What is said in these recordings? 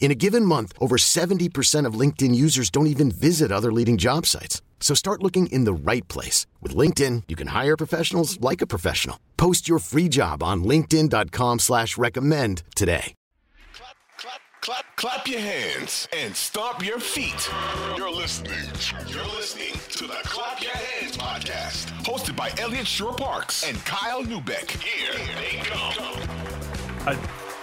In a given month, over 70% of LinkedIn users don't even visit other leading job sites. So start looking in the right place. With LinkedIn, you can hire professionals like a professional. Post your free job on linkedin.com slash recommend today. Clap, clap, clap, clap your hands and stomp your feet. You're listening. You're listening to the Clap Your Hands podcast, hosted by Elliot Shorr-Parks and Kyle Neubeck. Here they come. Uh,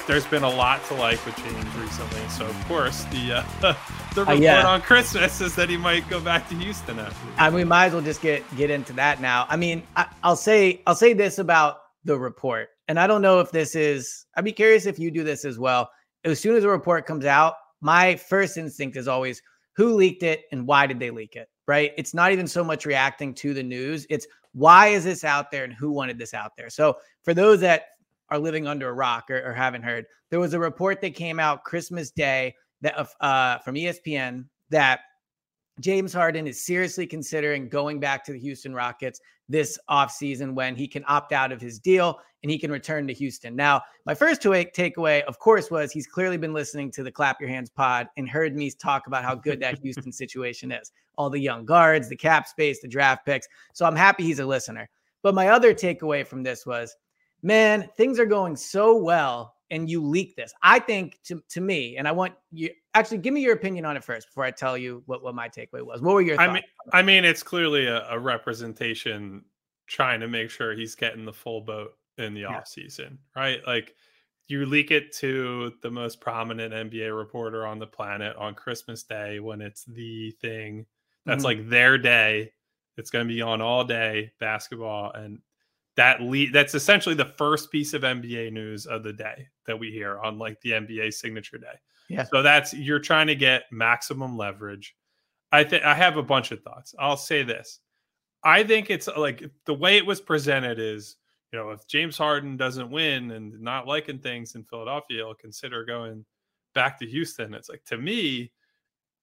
there's been a lot to like with James recently, so of course the uh, the report yeah. on Christmas is that he might go back to Houston after. And we might as well just get get into that now. I mean, I, I'll say I'll say this about the report, and I don't know if this is. I'd be curious if you do this as well. As soon as a report comes out, my first instinct is always who leaked it and why did they leak it. Right? It's not even so much reacting to the news. It's why is this out there and who wanted this out there. So for those that are living under a rock or, or haven't heard, there was a report that came out Christmas Day that uh, from ESPN that James Harden is seriously considering going back to the Houston Rockets this offseason when he can opt out of his deal and he can return to Houston. Now, my first takeaway, of course, was he's clearly been listening to the Clap Your Hands pod and heard me talk about how good that Houston situation is. All the young guards, the cap space, the draft picks. So I'm happy he's a listener. But my other takeaway from this was, man, things are going so well and you leak this. I think to, to me, and I want you actually give me your opinion on it first before I tell you what, what my takeaway was. What were your thoughts? I mean, I mean, it's clearly a, a representation trying to make sure he's getting the full boat in the Yeah. off season, right? Like you leak it to the most prominent NBA reporter on the planet on Christmas Day when it's the thing that's Mhm. like their day. It's going to be on all day basketball and that lead that's essentially the first piece of NBA news of the day that we hear on like the NBA signature day. Yeah. So that's you're trying to get maximum leverage. I think I have a bunch of thoughts. I'll say this. I think it's like the way it was presented is, you know, if James Harden doesn't win and not liking things in Philadelphia, he'll consider going back to Houston. It's like to me,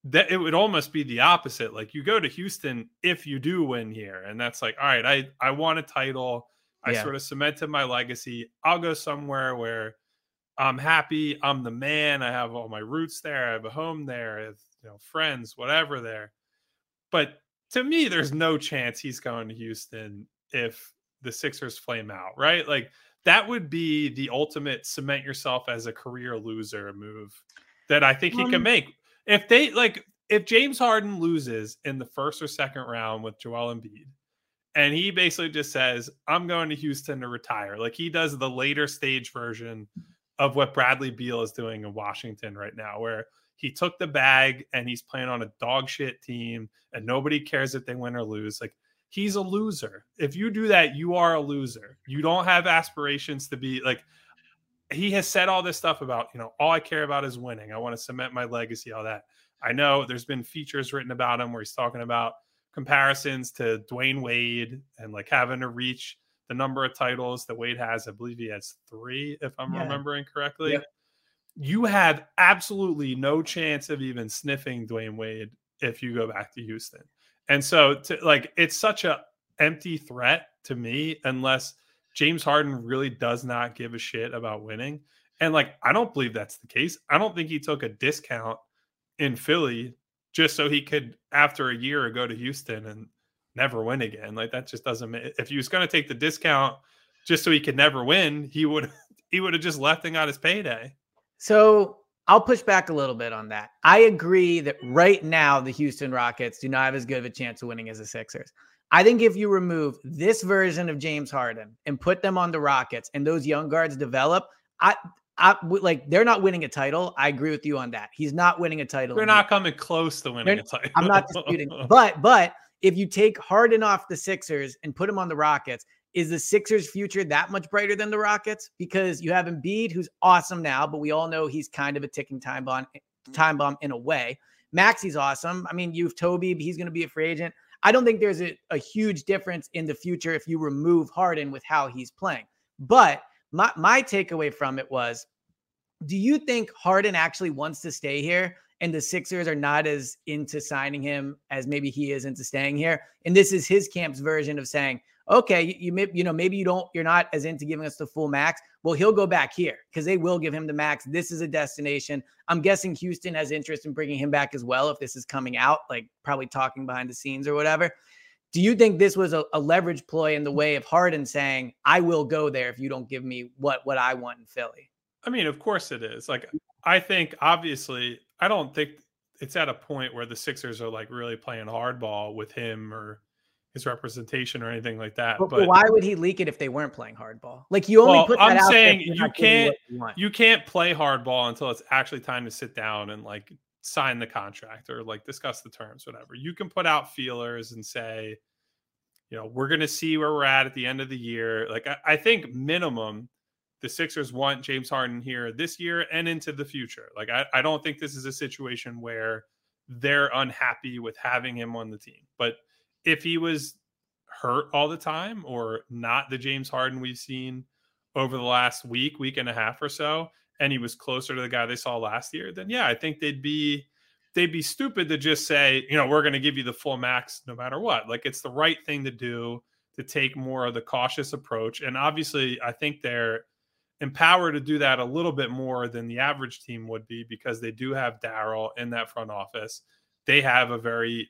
that it would almost be the opposite. Like you go to Houston if you do win here. And that's like, all right, I I want a title. I Yeah. sort of cemented my legacy. I'll go somewhere where I'm happy. I'm the man. I have all my roots there. I have a home there. I have, you know, friends, whatever there. But to me, there's no chance he's going to Houston if the Sixers flame out, right? Like that would be the ultimate cement yourself as a career loser move that I think he can Um, make. If they like, if James Harden loses in the first or second round with Joel Embiid, and he basically just says, I'm going to Houston to retire. Like he does the later stage version of what Bradley Beal is doing in Washington right now, where he took the bag and he's playing on a dog shit team and nobody cares if they win or lose. Like he's a loser. If you do that, you are a loser. You don't have aspirations to be like he has said all this stuff about, you know, all I care about is winning. I want to cement my legacy, all that. I know there's been features written about him where he's talking about comparisons to Dwyane Wade and like having to reach the number of titles that Wade has. I believe he has three, if I'm Yeah. remembering correctly. Yep. You have absolutely no chance of even sniffing Dwyane Wade if you go back to Houston. And so to like it's such a empty threat to me unless James Harden really does not give a shit about winning. And like I don't believe that's the case. I don't think he took a discount in Philly just so he could after a year go to Houston and never win again. Like that just doesn't if he was going to take the discount just so he could never win, he would he would have just left and got his payday. So I'll push back a little bit on that. I agree that right now the Houston Rockets do not have as good of a chance of winning as the Sixers. I think if you remove this version of James Harden and put them on the Rockets and those young guards develop, I I like they're not winning a title. I agree with you on that. He's not winning a title. They're not coming close to winning they're, a title. I'm not disputing. but but if you take Harden off the Sixers and put him on the Rockets, is the Sixers' future that much brighter than the Rockets? Because you have Embiid, who's awesome now, but we all know he's kind of a ticking time bomb, mm. time bomb in a way. Maxey's awesome. I mean, you've Toby, but he's going to be a free agent. I don't think there's a, a huge difference in the future if you remove Harden with how he's playing. But my, my takeaway from it was do you think Harden actually wants to stay here? And the Sixers are not as into signing him as maybe he is into staying here. And this is his camp's version of saying, okay, you, you, you know, maybe you don't, you're not as into giving us the full max. Well, he'll go back here because they will give him the max. This is a destination. I'm guessing Houston has interest in bringing him back as well if this is coming out, like probably talking behind the scenes or whatever. Do you think this was a, a leverage ploy in the way of Harden saying, "I will go there if you don't give me what what I want in Philly"? I mean, of course it is. Like, I think obviously, I don't think it's at a point where the Sixers are like really playing hardball with him or his representation or anything like that. But, but, why would he leak it if they weren't playing hardball? Like you only well, put I'm saying you can't you, you, can't play hardball until it's actually time to sit down and like sign the contract or like discuss the terms, whatever. You can put out feelers and say, you know, we're gonna see where we're at at the end of the year. Like I, I think minimum the Sixers want James Harden here this year and into the future. Like I, I don't think this is a situation where they're unhappy with having him on the team. But if he was hurt all the time or not the James Harden we've seen over the last week, week and a half or so, and he was closer to the guy they saw last year, then yeah, I think they'd be they'd be stupid to just say, you know, we're going to give you the full max no matter what. Like it's the right thing to do to take more of the cautious approach. And obviously, I think they're empowered to do that a little bit more than the average team would be because they do have Daryl in that front office. They have a very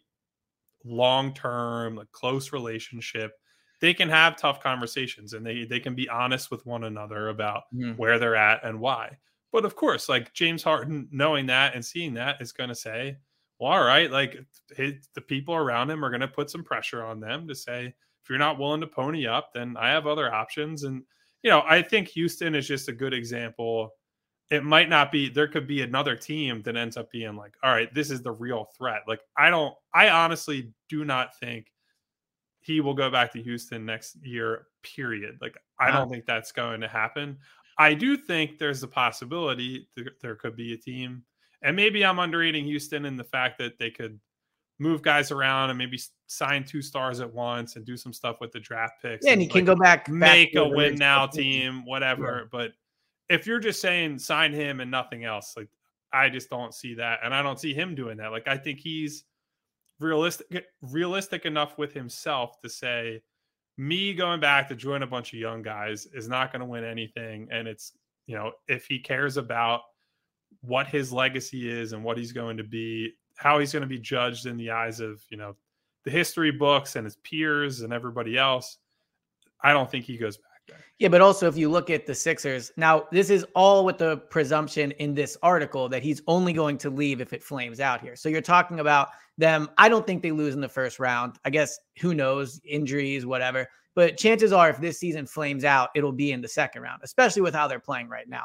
long term, like close relationship, they can have tough conversations and they they can be honest with one another about mm. where they're at and why. But of course, like James Harden, knowing that and seeing that is going to say, "Well, all right, like his, the people around him are going to put some pressure on them to say, if you're not willing to pony up, then I have other options." And you know, I think Houston is just a good example it might not be there could be another team that ends up being like all right this is the real threat like i don't i honestly do not think he will go back to houston next year period like i uh-huh. don't think that's going to happen i do think there's a possibility there could be a team and maybe i'm underrating houston in the fact that they could move guys around and maybe sign two stars at once and do some stuff with the draft picks yeah and, and you like, can go back make back a win now team whatever yeah. but if you're just saying sign him and nothing else, like I just don't see that, and I don't see him doing that. Like I think he's realistic realistic enough with himself to say me going back to join a bunch of young guys is not going to win anything and it's you know if he cares about what his legacy is and what he's going to be how he's going to be judged in the eyes of you know the history books and his peers and everybody else i don't think he goes back yeah, but also if you look at the Sixers, now this is all with the presumption in this article that he's only going to leave if it flames out here. So you're talking about them. I don't think they lose in the first round. I guess who knows, injuries, whatever. But chances are, if this season flames out, it'll be in the second round, especially with how they're playing right now.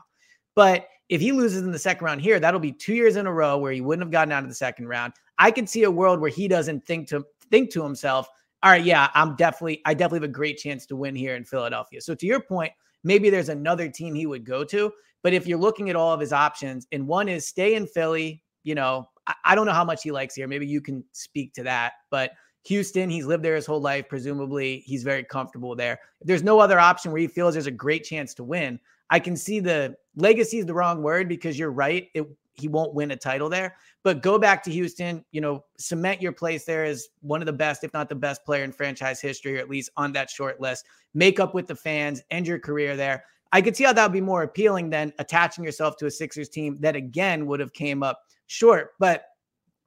But if he loses in the second round here, that'll be two years in a row where he wouldn't have gotten out of the second round. I could see a world where he doesn't think to think to himself, all right, yeah, I'm definitely, I definitely have a great chance to win here in Philadelphia. So to your point, maybe there's another team he would go to. But if you're looking at all of his options, and one is stay in Philly, you know, I, I don't know how much he likes here. Maybe you can speak to that. But Houston, he's lived there his whole life. Presumably, he's very comfortable there. If there's no other option where he feels there's a great chance to win, I can see the legacy is the wrong word because you're right. It he won't win a title there. But go back to Houston, you know, cement your place there as one of the best, if not the best player in franchise history, or at least on that short list. Make up with the fans, end your career there. I could see how that would be more appealing than attaching yourself to a Sixers team that again would have came up short. But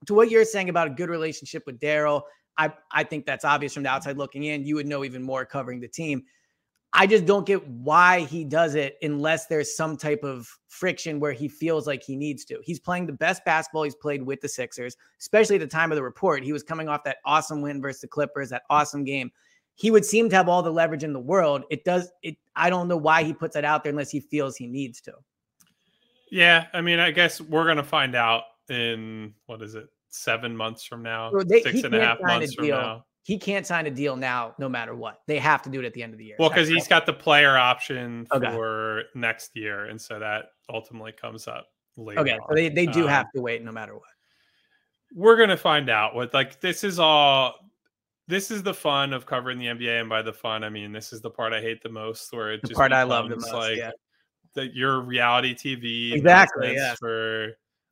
to what you're saying about a good relationship with Daryl, I, I think that's obvious from the outside looking in. You would know even more covering the team. I just don't get why he does it unless there's some type of friction where he feels like he needs to. He's playing the best basketball he's played with the Sixers, especially at the time of the report. He was coming off that awesome win versus the Clippers, that awesome game. He would seem to have all the leverage in the world. It does it I don't know why he puts it out there unless he feels he needs to. Yeah, I mean, I guess we're gonna find out in what is it, seven months from now, they, six and a half months from now he can't sign a deal now, no matter what. They have to do it at the end of the year. Well, because he's got the player option okay. for next year, and so that ultimately comes up later. Okay, so they, they do um, have to wait no matter what. We're gonna find out what like this is all. This is the fun of covering the NBA, and by the fun, I mean this is the part I hate the most, where it the just part I love the most. Like yeah. that your reality TV exactly yeah. for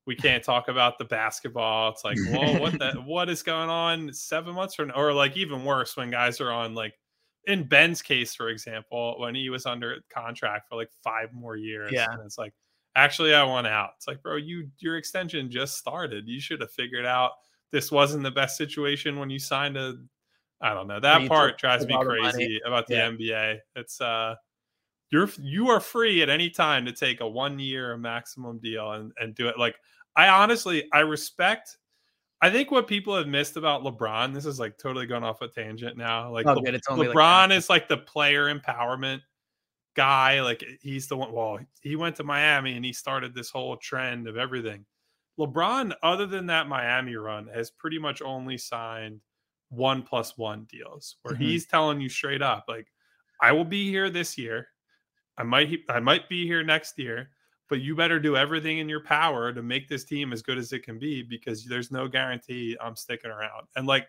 we can't talk about the basketball. It's like, well, what the what is going on seven months from or like even worse when guys are on like in Ben's case, for example, when he was under contract for like five more years. Yeah. And it's like, actually I want out. It's like, bro, you your extension just started. You should have figured out this wasn't the best situation when you signed a I don't know. That part drives me crazy about the yeah. NBA. It's uh you're you are free at any time to take a one year maximum deal and, and do it like I honestly I respect. I think what people have missed about LeBron, this is like totally going off a tangent now. Like, oh, Le- LeBron like is like the player empowerment guy. Like he's the one. Well, he went to Miami and he started this whole trend of everything. LeBron, other than that Miami run, has pretty much only signed one plus one deals where mm-hmm. he's telling you straight up, like, I will be here this year. I might I might be here next year but you better do everything in your power to make this team as good as it can be because there's no guarantee I'm sticking around. And like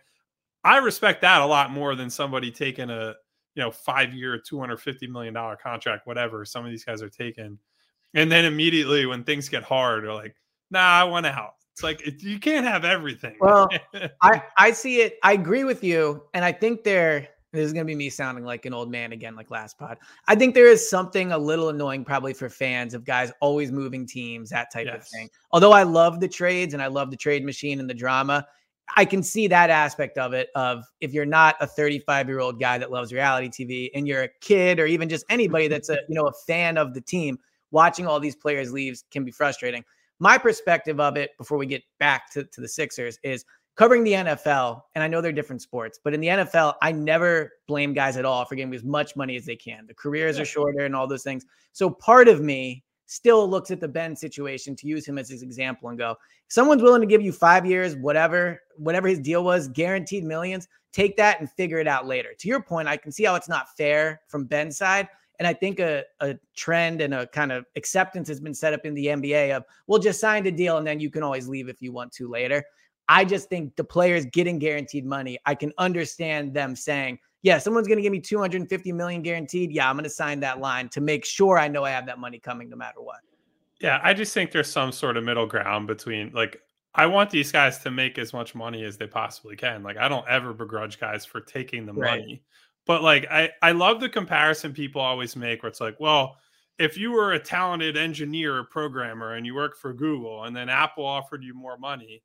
I respect that a lot more than somebody taking a you know five year, two hundred fifty million dollar contract, whatever some of these guys are taking, and then immediately when things get hard, they're like, "Nah, I want out." It's like it, you can't have everything. Well, I I see it. I agree with you, and I think they're this is going to be me sounding like an old man again, like last pod. I think there is something a little annoying, probably for fans of guys always moving teams, that type yes. of thing. Although I love the trades and I love the trade machine and the drama, I can see that aspect of it. Of if you're not a 35 year old guy that loves reality TV and you're a kid or even just anybody that's a you know a fan of the team, watching all these players leaves can be frustrating. My perspective of it, before we get back to, to the Sixers, is covering the NFL, and I know they're different sports, but in the NFL, I never blame guys at all for getting as much money as they can. The careers yeah. are shorter and all those things. So part of me still looks at the Ben situation to use him as his example and go, someone's willing to give you five years, whatever, whatever his deal was, guaranteed millions, take that and figure it out later. To your point, I can see how it's not fair from Ben's side. And I think a, a trend and a kind of acceptance has been set up in the NBA of we'll just sign the deal and then you can always leave if you want to later. I just think the players getting guaranteed money, I can understand them saying, yeah, someone's going to give me 250 million guaranteed. Yeah, I'm going to sign that line to make sure I know I have that money coming no matter what. Yeah, I just think there's some sort of middle ground between like I want these guys to make as much money as they possibly can. Like I don't ever begrudge guys for taking the right. money. But like I I love the comparison people always make where it's like, well, if you were a talented engineer or programmer and you work for Google and then Apple offered you more money,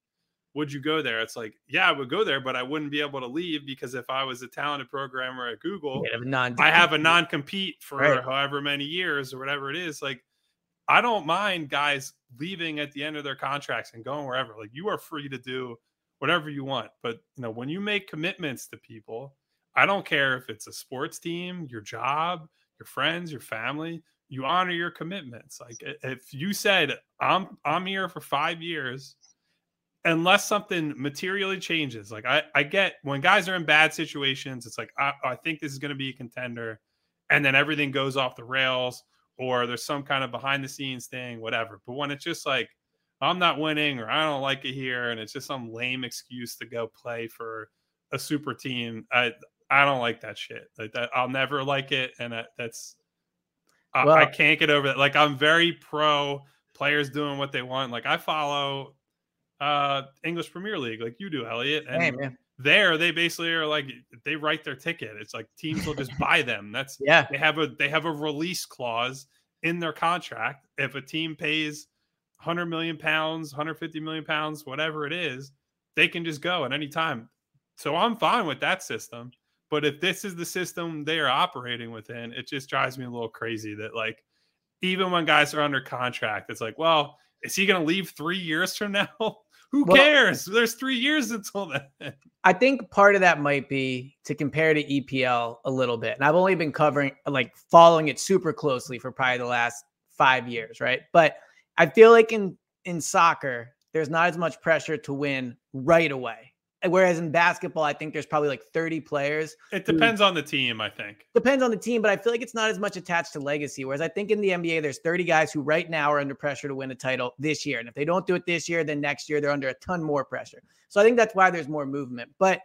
would you go there? It's like, yeah, I would go there, but I wouldn't be able to leave because if I was a talented programmer at Google, I have a non compete for right. however many years or whatever it is. Like, I don't mind guys leaving at the end of their contracts and going wherever. Like, you are free to do whatever you want. But, you know, when you make commitments to people, I don't care if it's a sports team, your job, your friends, your family, you honor your commitments. Like, if you said, I'm, I'm here for five years unless something materially changes. Like I, I get when guys are in bad situations, it's like I, I think this is going to be a contender, and then everything goes off the rails, or there's some kind of behind the scenes thing, whatever. But when it's just like I'm not winning, or I don't like it here, and it's just some lame excuse to go play for a super team, I I don't like that shit. Like that, I'll never like it, and that, that's I, well, I can't get over that. Like I'm very pro players doing what they want. Like I follow uh English Premier League like you do, Elliot. And hey, there they basically are like they write their ticket. It's like teams will just buy them. That's yeah. They have a they have a release clause in their contract. If a team pays 100 million pounds, 150 million pounds, whatever it is, they can just go at any time. So I'm fine with that system. But if this is the system they are operating within, it just drives me a little crazy that like even when guys are under contract, it's like, well, is he going to leave three years from now? Who well, cares? There's three years until then. I think part of that might be to compare to EPL a little bit. And I've only been covering, like, following it super closely for probably the last five years, right? But I feel like in in soccer, there's not as much pressure to win right away. Whereas in basketball, I think there's probably like 30 players. It depends who, on the team, I think. Depends on the team, but I feel like it's not as much attached to legacy. Whereas I think in the NBA, there's 30 guys who right now are under pressure to win a title this year. And if they don't do it this year, then next year they're under a ton more pressure. So I think that's why there's more movement. But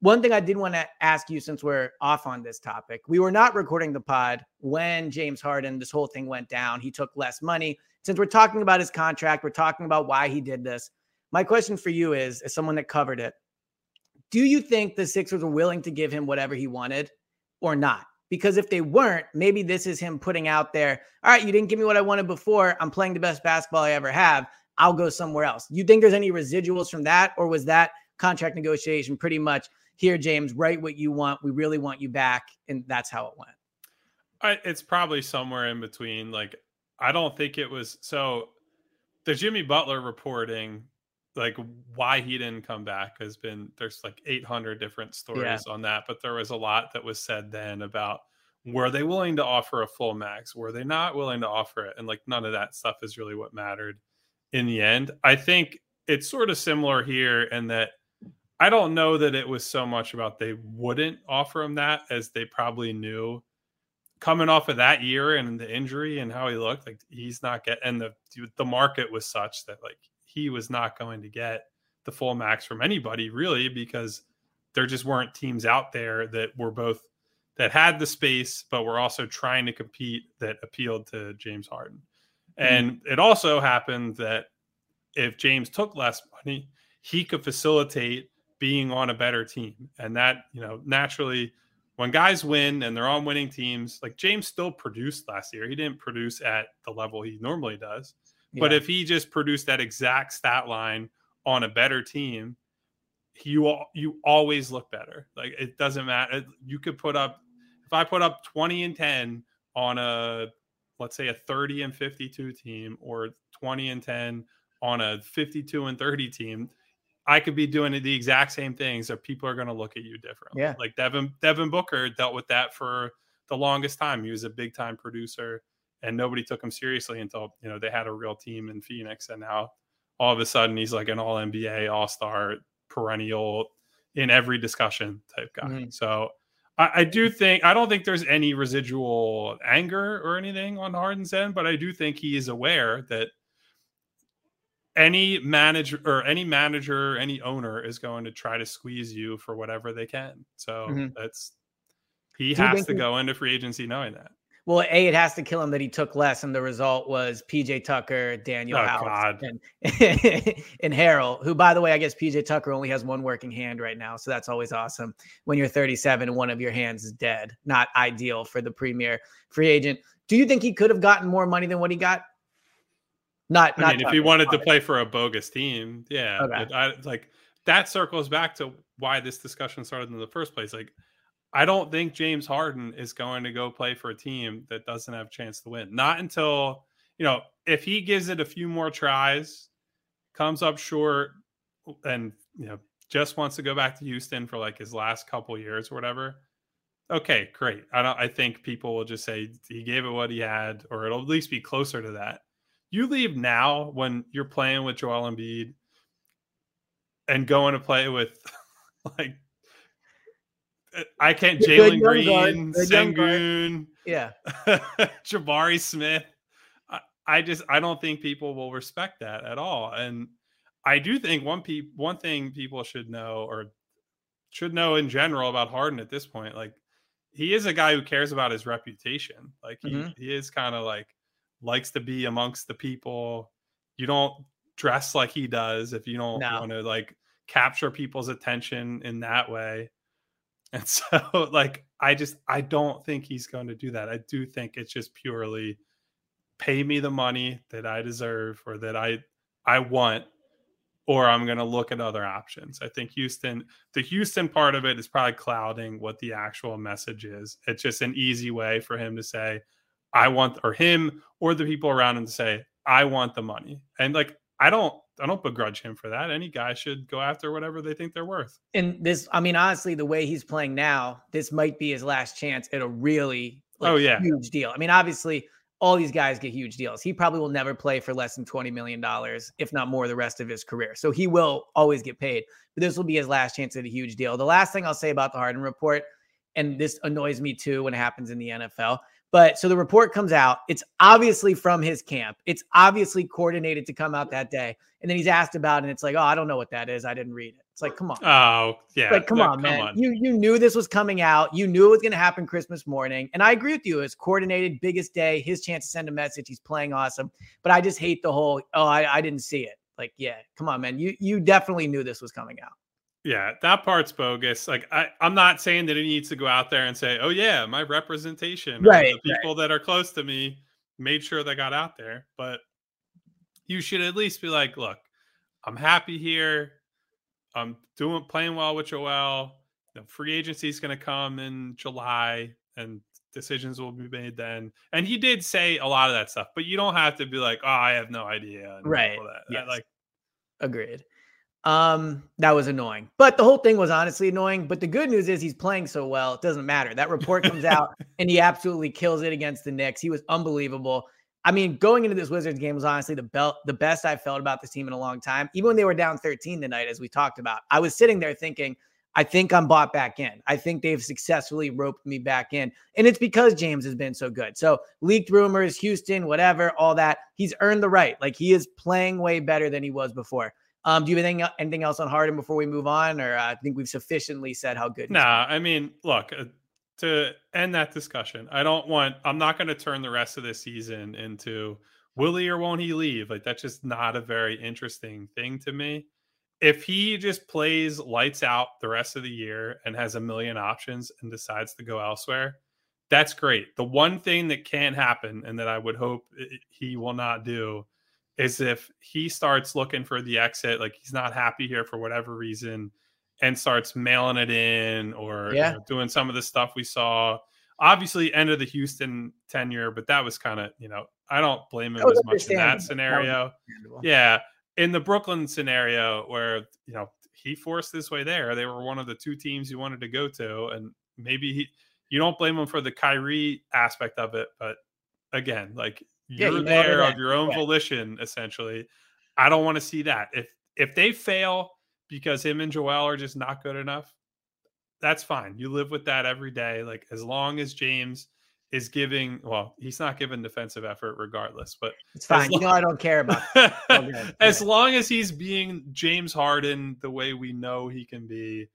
one thing I did want to ask you since we're off on this topic, we were not recording the pod when James Harden, this whole thing went down. He took less money. Since we're talking about his contract, we're talking about why he did this. My question for you is, as someone that covered it, do you think the Sixers were willing to give him whatever he wanted or not? Because if they weren't, maybe this is him putting out there, all right, you didn't give me what I wanted before. I'm playing the best basketball I ever have. I'll go somewhere else. You think there's any residuals from that? Or was that contract negotiation pretty much here, James, write what you want. We really want you back. And that's how it went. I, it's probably somewhere in between. Like, I don't think it was so the Jimmy Butler reporting like why he didn't come back has been there's like 800 different stories yeah. on that but there was a lot that was said then about were they willing to offer a full max? Were they not willing to offer it? And like none of that stuff is really what mattered in the end. I think it's sort of similar here in that i don't know that it was so much about they wouldn't offer him that as they probably knew coming off of that year and the injury and how he looked like he's not getting and the the market was such that like he was not going to get the full max from anybody really because there just weren't teams out there that were both that had the space but were also trying to compete that appealed to James Harden. Mm-hmm. And it also happened that if James took less money, he could facilitate being on a better team. And that, you know, naturally when guys win and they're on winning teams, like James still produced last year. He didn't produce at the level he normally does. But if he just produced that exact stat line on a better team, you you always look better. Like it doesn't matter. You could put up if I put up 20 and 10 on a let's say a 30 and 52 team or 20 and 10 on a 52 and 30 team, I could be doing the exact same things so people are going to look at you differently. Yeah. Like Devin Devin Booker dealt with that for the longest time. He was a big time producer and nobody took him seriously until you know they had a real team in Phoenix, and now all of a sudden he's like an All NBA, All Star, perennial in every discussion type guy. Mm-hmm. So I, I, do think I don't think there's any residual anger or anything on Harden's end, but I do think he is aware that any manager or any manager, any owner is going to try to squeeze you for whatever they can. So mm-hmm. that's he do has to he, go into free agency knowing that. Well, A, it has to kill him that he took less, and the result was PJ Tucker, Danuel oh, House, and, and Harrell, who, by the way, I guess PJ Tucker only has one working hand right now. So that's always awesome when you're 37 one of your hands is dead. Not ideal for the premier free agent. Do you think he could have gotten more money than what he got? Not, I not mean, Tucker, if he wanted to play for a bogus team, yeah. Okay. I, like that circles back to why this discussion started in the first place. Like, I don't think James Harden is going to go play for a team that doesn't have a chance to win. Not until, you know, if he gives it a few more tries, comes up short, and, you know, just wants to go back to Houston for like his last couple years or whatever. Okay, great. I don't I think people will just say he gave it what he had, or it'll at least be closer to that. You leave now when you're playing with Joel Embiid and going to play with like I can't. Jalen Green, Sengun, yeah, Jabari Smith. I, I, just I don't think people will respect that at all. And I do think one pe- one thing people should know or should know in general about Harden at this point, like he is a guy who cares about his reputation. Like he, mm-hmm. he is kind of like likes to be amongst the people. You don't dress like he does if you don't no. want to like capture people's attention in that way. And so, like, I just I don't think he's going to do that. I do think it's just purely pay me the money that I deserve or that I I want, or I'm going to look at other options. I think Houston, the Houston part of it is probably clouding what the actual message is. It's just an easy way for him to say, I want, or him or the people around him to say, I want the money. And like, I don't, I don't begrudge him for that. Any guy should go after whatever they think they're worth. And this, I mean, honestly, the way he's playing now, this might be his last chance at a really like, oh yeah huge deal. I mean, obviously, all these guys get huge deals. He probably will never play for less than $20 million, if not more, the rest of his career. So he will always get paid. But this will be his last chance at a huge deal. The last thing I'll say about the Harden report, and this annoys me too when it happens in the NFL. But so the report comes out. It's obviously from his camp. It's obviously coordinated to come out that day. And then he's asked about it, and it's like, oh, I don't know what that is. I didn't read it. It's like, come on. Oh, yeah. Like, come on, come man. On. You you knew this was coming out. You knew it was going to happen Christmas morning. And I agree with you. It's coordinated, biggest day, his chance to send a message. He's playing awesome. But I just hate the whole, oh, I, I didn't see it. Like, yeah, come on, man. You you definitely knew this was coming out. Yeah, that part's bogus. Like I, I'm not saying that he needs to go out there and say, "Oh yeah, my representation, right? The people right. that are close to me made sure they got out there." But you should at least be like, "Look, I'm happy here. I'm doing playing well with Joel. The free agency is going to come in July, and decisions will be made then." And he did say a lot of that stuff, but you don't have to be like, "Oh, I have no idea." Right? Yeah. Like, agreed. Um, that was annoying. But the whole thing was honestly annoying. But the good news is he's playing so well, it doesn't matter. That report comes out and he absolutely kills it against the Knicks. He was unbelievable. I mean, going into this Wizards game was honestly the belt, the best I felt about this team in a long time. Even when they were down 13 tonight, as we talked about, I was sitting there thinking, I think I'm bought back in. I think they've successfully roped me back in. And it's because James has been so good. So, leaked rumors, Houston, whatever, all that. He's earned the right. Like he is playing way better than he was before. Um, do you have anything, anything else on Harden before we move on, or uh, I think we've sufficiently said how good? Nah, I mean, look uh, to end that discussion. I don't want. I'm not going to turn the rest of the season into will he or won't he leave? Like that's just not a very interesting thing to me. If he just plays lights out the rest of the year and has a million options and decides to go elsewhere, that's great. The one thing that can happen and that I would hope he will not do is if he starts looking for the exit, like he's not happy here for whatever reason, and starts mailing it in or yeah. you know, doing some of the stuff we saw. Obviously, end of the Houston tenure, but that was kind of, you know, I don't blame him as much in that scenario. That yeah. In the Brooklyn scenario, where, you know, he forced his way there, they were one of the two teams he wanted to go to. And maybe he, you don't blame him for the Kyrie aspect of it, but again, like you're you there of your own yeah. volition, essentially. I don't want to see that. If if they fail because him and Joel are just not good enough, that's fine. You live with that every day. Like as long as James is giving well, he's not giving defensive effort regardless, but it's fine. Long, you know, I don't care about as long as he's being James Harden the way we know he can be.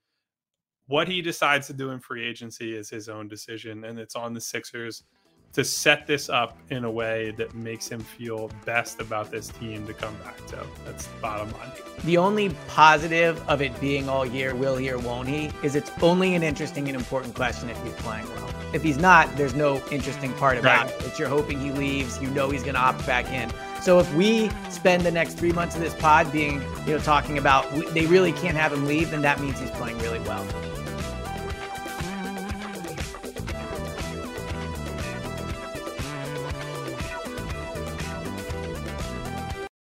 What he decides to do in free agency is his own decision, and it's on the Sixers to set this up in a way that makes him feel best about this team to come back to. That's the bottom line. The only positive of it being all year, will he or won't he, is it's only an interesting and important question if he's playing well. If he's not, there's no interesting part about right. it. It's you're hoping he leaves, you know he's going to opt back in. So if we spend the next three months of this pod being, you know, talking about they really can't have him leave, then that means he's playing really well.